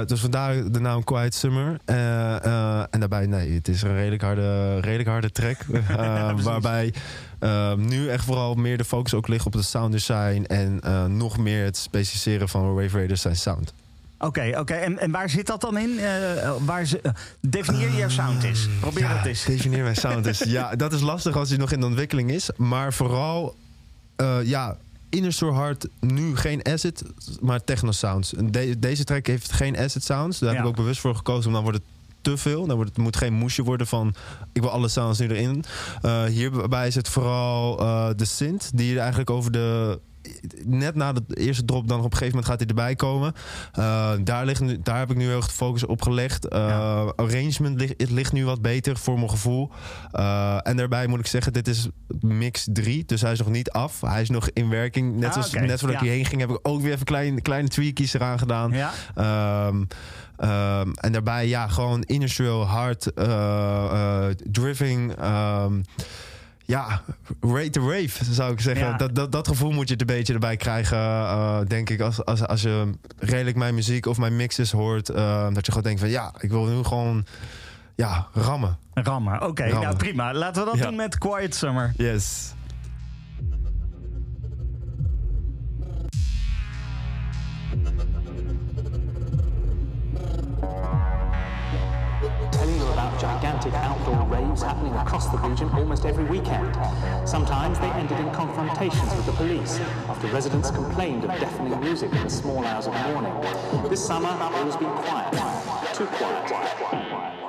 Eh, dus vandaar de naam Quiet Summer. Eh, en daarbij, nee, het is een redelijk harde, redelijk harde track. Waarbij nu echt vooral meer de focus ook ligt op het sound design. En nog meer het specificeren van Wave Raiders zijn sound. Oké, oké. En, en waar zit dat dan in? Eh, waar ze, eh, definieer jouw sound is. Probeer ja, dat eens. Definieer mijn sound is. Ja, dat is lastig als hij nog in de ontwikkeling is. Maar vooral, ja, Inner Hard nu geen acid, maar techno sounds. De- deze track heeft geen acid sounds. Daar heb ik ook bewust voor gekozen, want dan wordt het te veel. Dan wordt het, moet geen moesje worden van ik wil alle sounds nu erin. Eh, hierbij is het vooral eh, de synth die er eigenlijk over de net na de eerste drop dan op een gegeven moment gaat hij erbij komen. Eh, daar, ligt nu, daar heb ik nu heel erg de focus op gelegd. Eh, Ja. Arrangement ligt, het ligt nu wat beter voor mijn gevoel. Eh, en daarbij moet ik zeggen, dit is mix 3, dus hij is nog niet af. Hij is nog in werking. Net, Ah, zoals, net voordat Ja. ik hierheen ging, heb ik ook weer even klein, kleine tweakies eraan gedaan. Ja. Ehm, ehm, en daarbij, ja, gewoon industrial, hard, eh, driving. ehm, ja, rate the rave, zou ik zeggen. Ja. Dat, dat, dat gevoel moet je er een beetje erbij krijgen, eh, denk ik. Als, als, als je redelijk mijn muziek of mijn mixes hoort. eh, dat je gewoon denkt van, ja, ik wil nu gewoon ja, rammen. Rammen. Oké, nou prima. Laten we dat Ja. doen met Quiet Summer. Yes. Gigantic outdoor raves happening across the region almost every weekend. Sometimes they ended in confrontations with the police after residents complained of deafening music in the small hours of the morning. This summer, all has been quiet. Too quiet.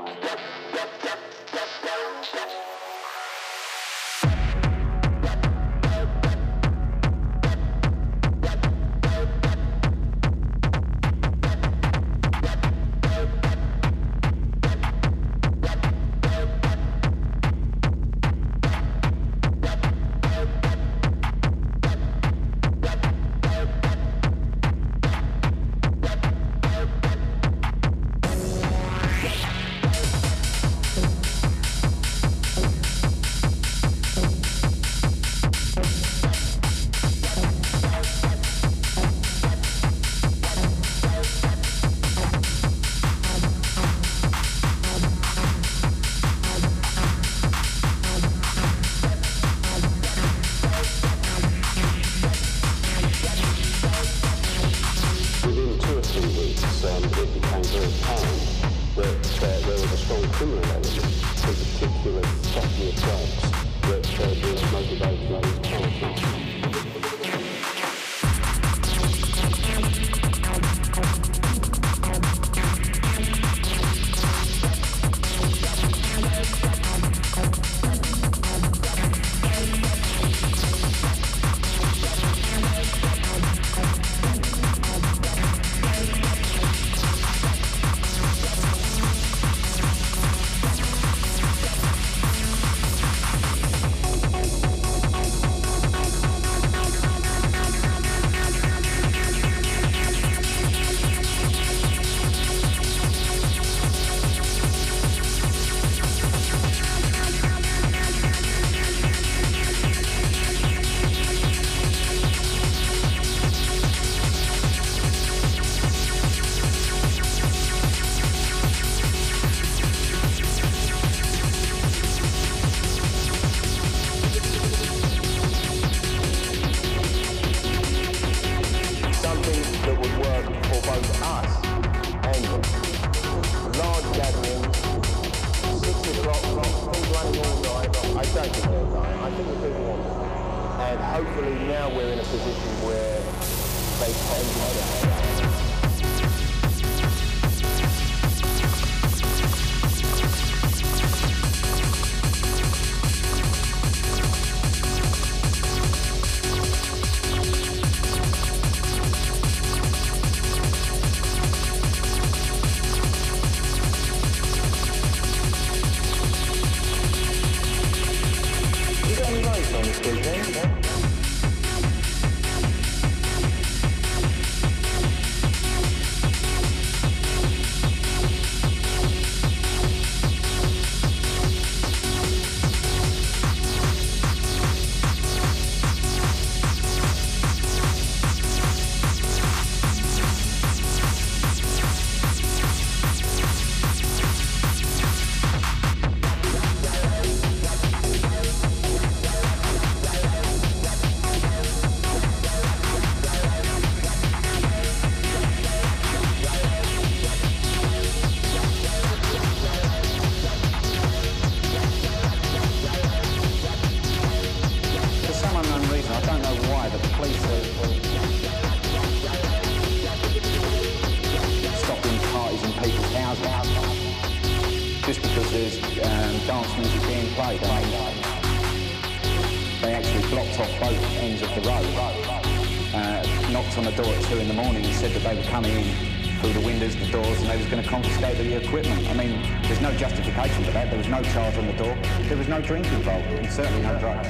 Certainly no drugs.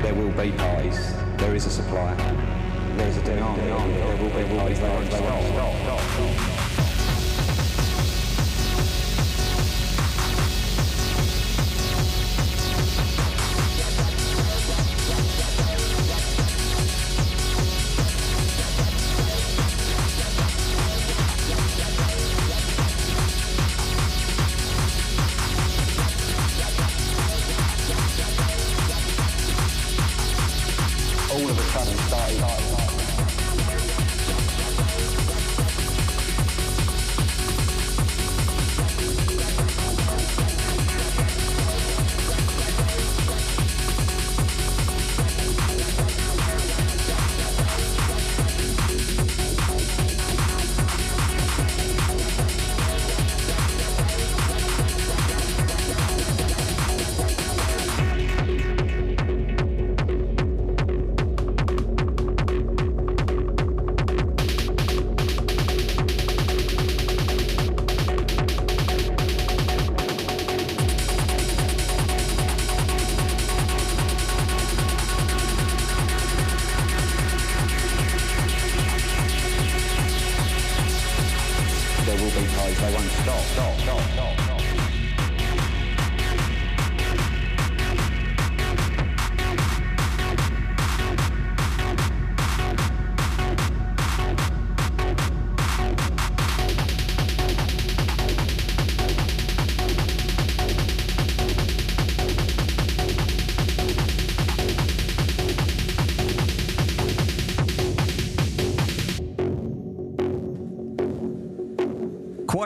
There will be parties. There is a supply. There is a demand. There will be parties. They won't stop.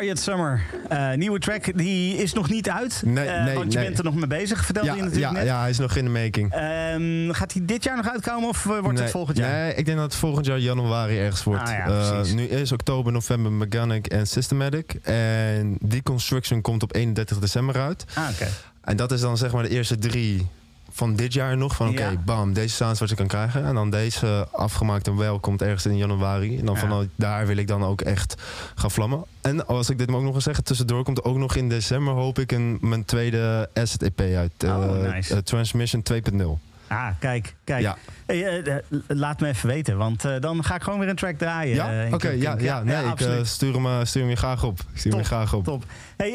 Quiet Summer. Eh, nieuwe track, die is nog niet uit. Nee, Eh, nee, want je nee. bent er nog mee bezig, vertelde Ja, je natuurlijk ja, net. ja, hij is nog in de making. Ehm, gaat hij dit jaar nog uitkomen of eh, wordt het volgend jaar? Nee, ik denk dat het volgend jaar januari ergens wordt. Ah, ja, nu is oktober, november Mechanic en Systematic. En Deconstruction komt op 31 december uit. Ah, oké. En dat is dan zeg maar de eerste drie van dit jaar nog. Van oké, Ja. bam, deze sounds wat je kan krijgen. En dan deze afgemaakt en wel komt ergens in januari. En dan Ja. vanuit daar wil ik dan ook echt gaan vlammen. En als ik dit ook nog eens zeggen, tussendoor komt ook nog in december hoop ik een, mijn tweede asset EP uit. Oh, eh, nice. eh, Transmission 2.0. Ah, kijk, kijk. Ja. Hey, eh, laat me even weten, want eh, dan ga ik gewoon weer een track draaien. Ja? eh, Oké, ja, ja, nee, ik stuur, hem, stuur hem je graag op. Ik stuur hem je graag op. Top. Hey,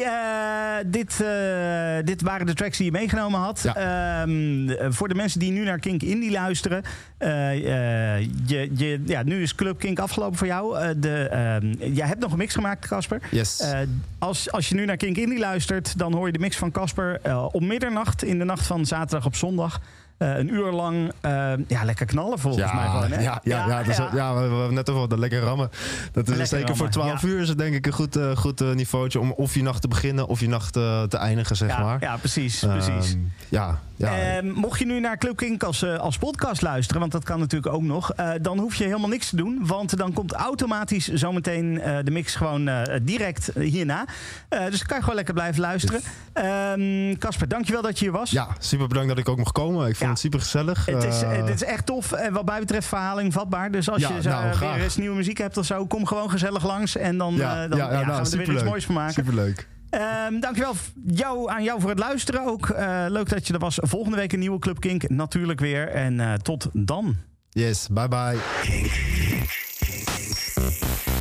dit, dit waren de tracks die je meegenomen had. Ja. Ehm, eh, voor de mensen die nu naar Kink Indie luisteren. je, je, ja, nu is Club Kink afgelopen voor jou. De, ehm, jij hebt nog een mix gemaakt, Casper. Yes. Als, als je nu naar Kink Indie luistert, dan hoor je de mix van Casper om middernacht in de nacht van zaterdag op zondag. Eh, een uur lang eh, ja, lekker knallen volgens mij gewoon. Hè? Ja, ja, ja, dus, ja. we, hebben net over de lekker rammen. Dat is zeker rammen, voor 12 ja. uur is het denk ik een goed, eh, goed niveautje om of je nacht te beginnen of je nacht te eindigen, zeg Ja, maar. ja, precies. Ehm, precies. ja, ja. Ehm, mocht je nu naar Club Kink als, eh, als podcast luisteren, want dat kan natuurlijk ook nog, eh, dan hoef je helemaal niks te doen. Want dan komt automatisch zometeen eh, de mix gewoon direct hierna. Dus dan kan je gewoon lekker blijven luisteren. Ehm, Casper, dankjewel dat je hier was. ja, super bedankt dat ik ook mocht komen. Ik vond Ja. het super gezellig. Het is, het is echt tof. En wat mij betreft verhaling vatbaar. Dus als Ja, je zo, nou, weer eens nieuwe muziek hebt of zo, kom gewoon gezellig langs. En dan, dan gaan we er weer iets moois van maken. Superleuk. Ehm, dankjewel jou, aan jou voor het luisteren ook. Eh, leuk dat je er was. Volgende week een nieuwe Club Kink natuurlijk weer. En eh, tot dan. Yes, bye bye.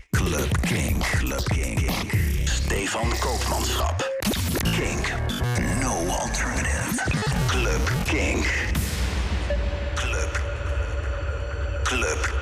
Club King. Club King. Stefan Koopmanschap. King. No alternative. Club King. Club. Club.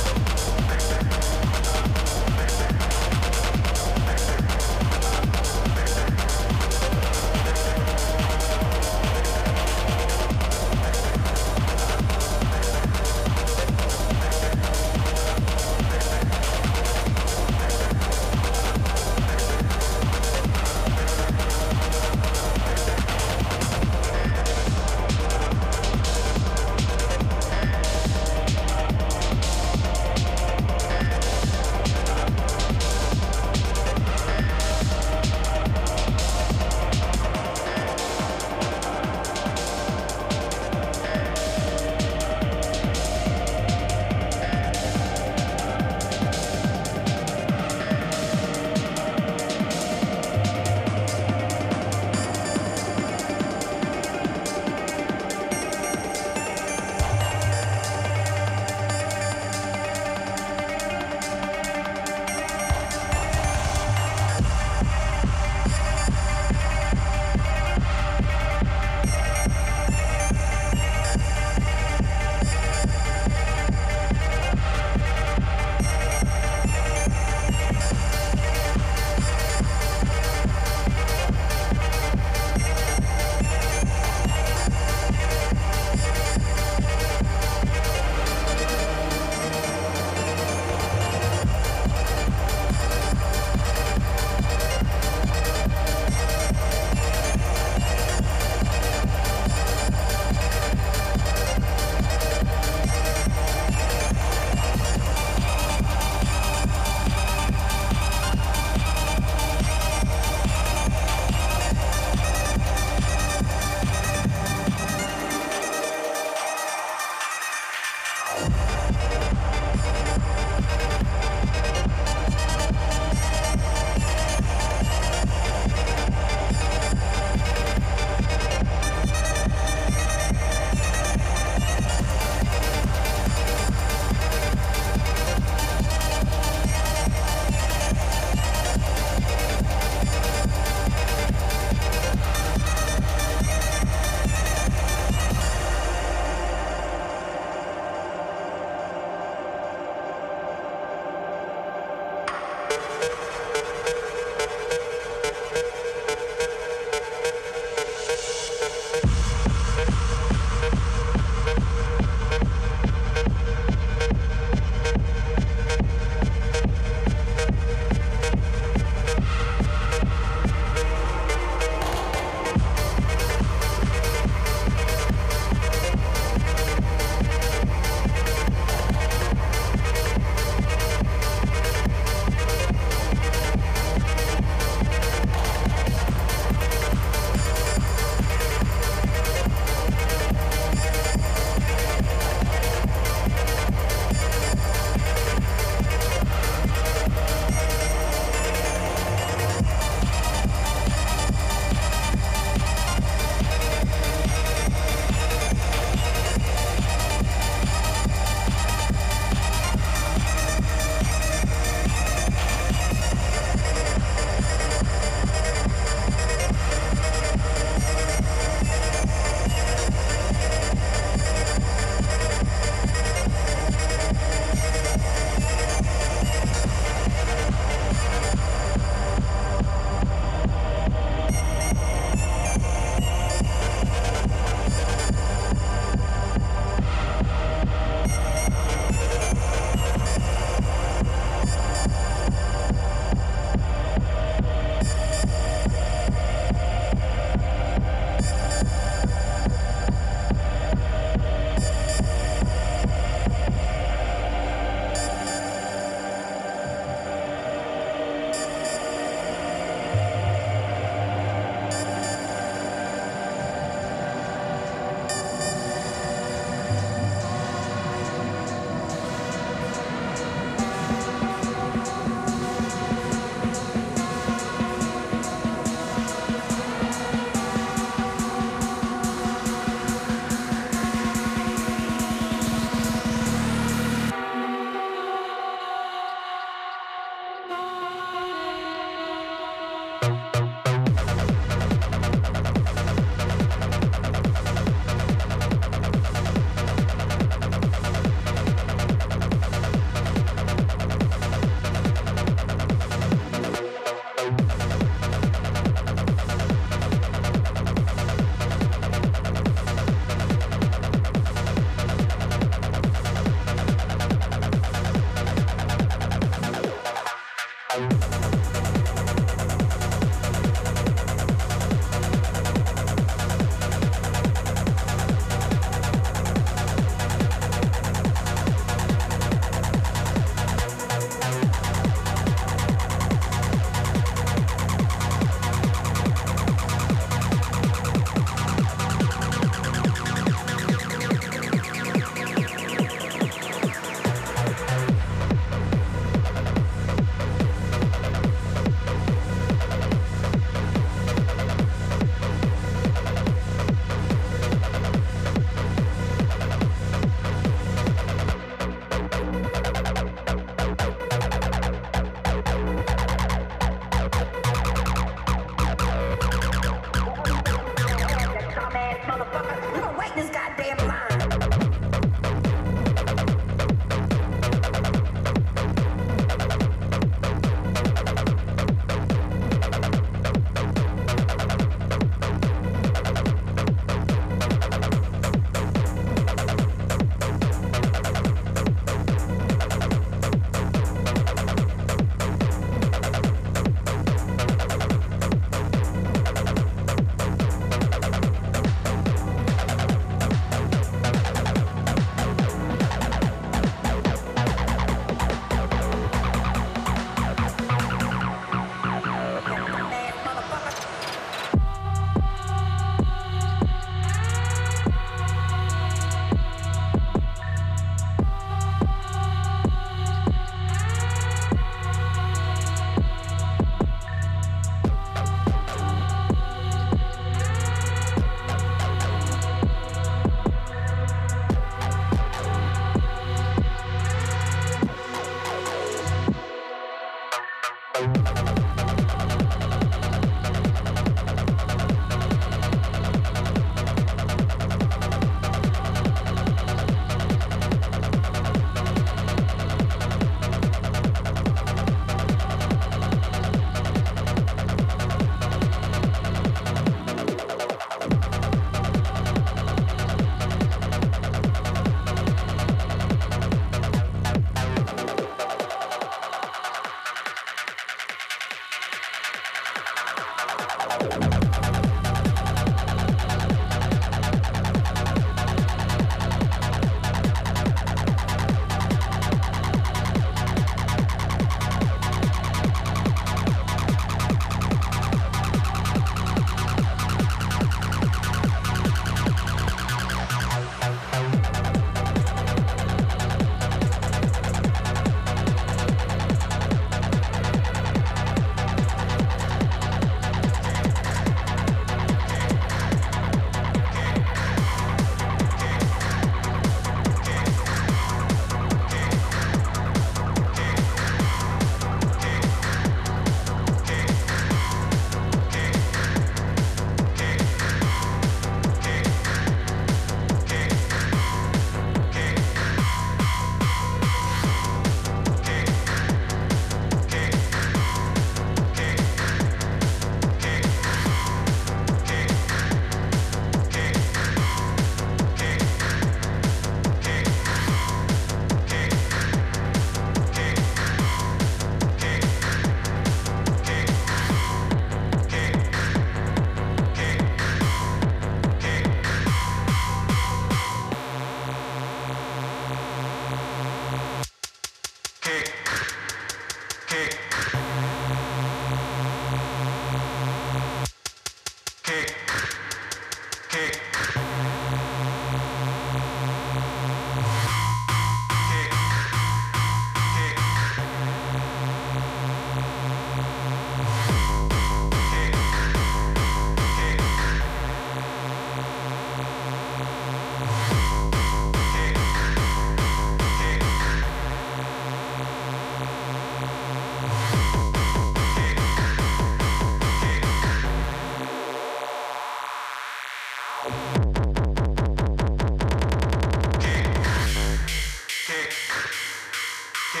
キッ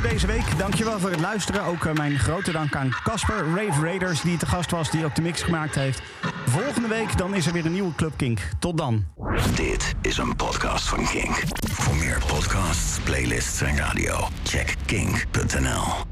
voor deze week. Dankjewel voor het luisteren. Ook eh, mijn grote dank aan Casper, Rave Raiders, die te gast was, die ook de mix gemaakt heeft. Volgende week dan is er weer een nieuwe Club Kink. Tot dan. Dit is een podcast van Kink. Voor meer podcasts, playlists en radio, check kink.nl.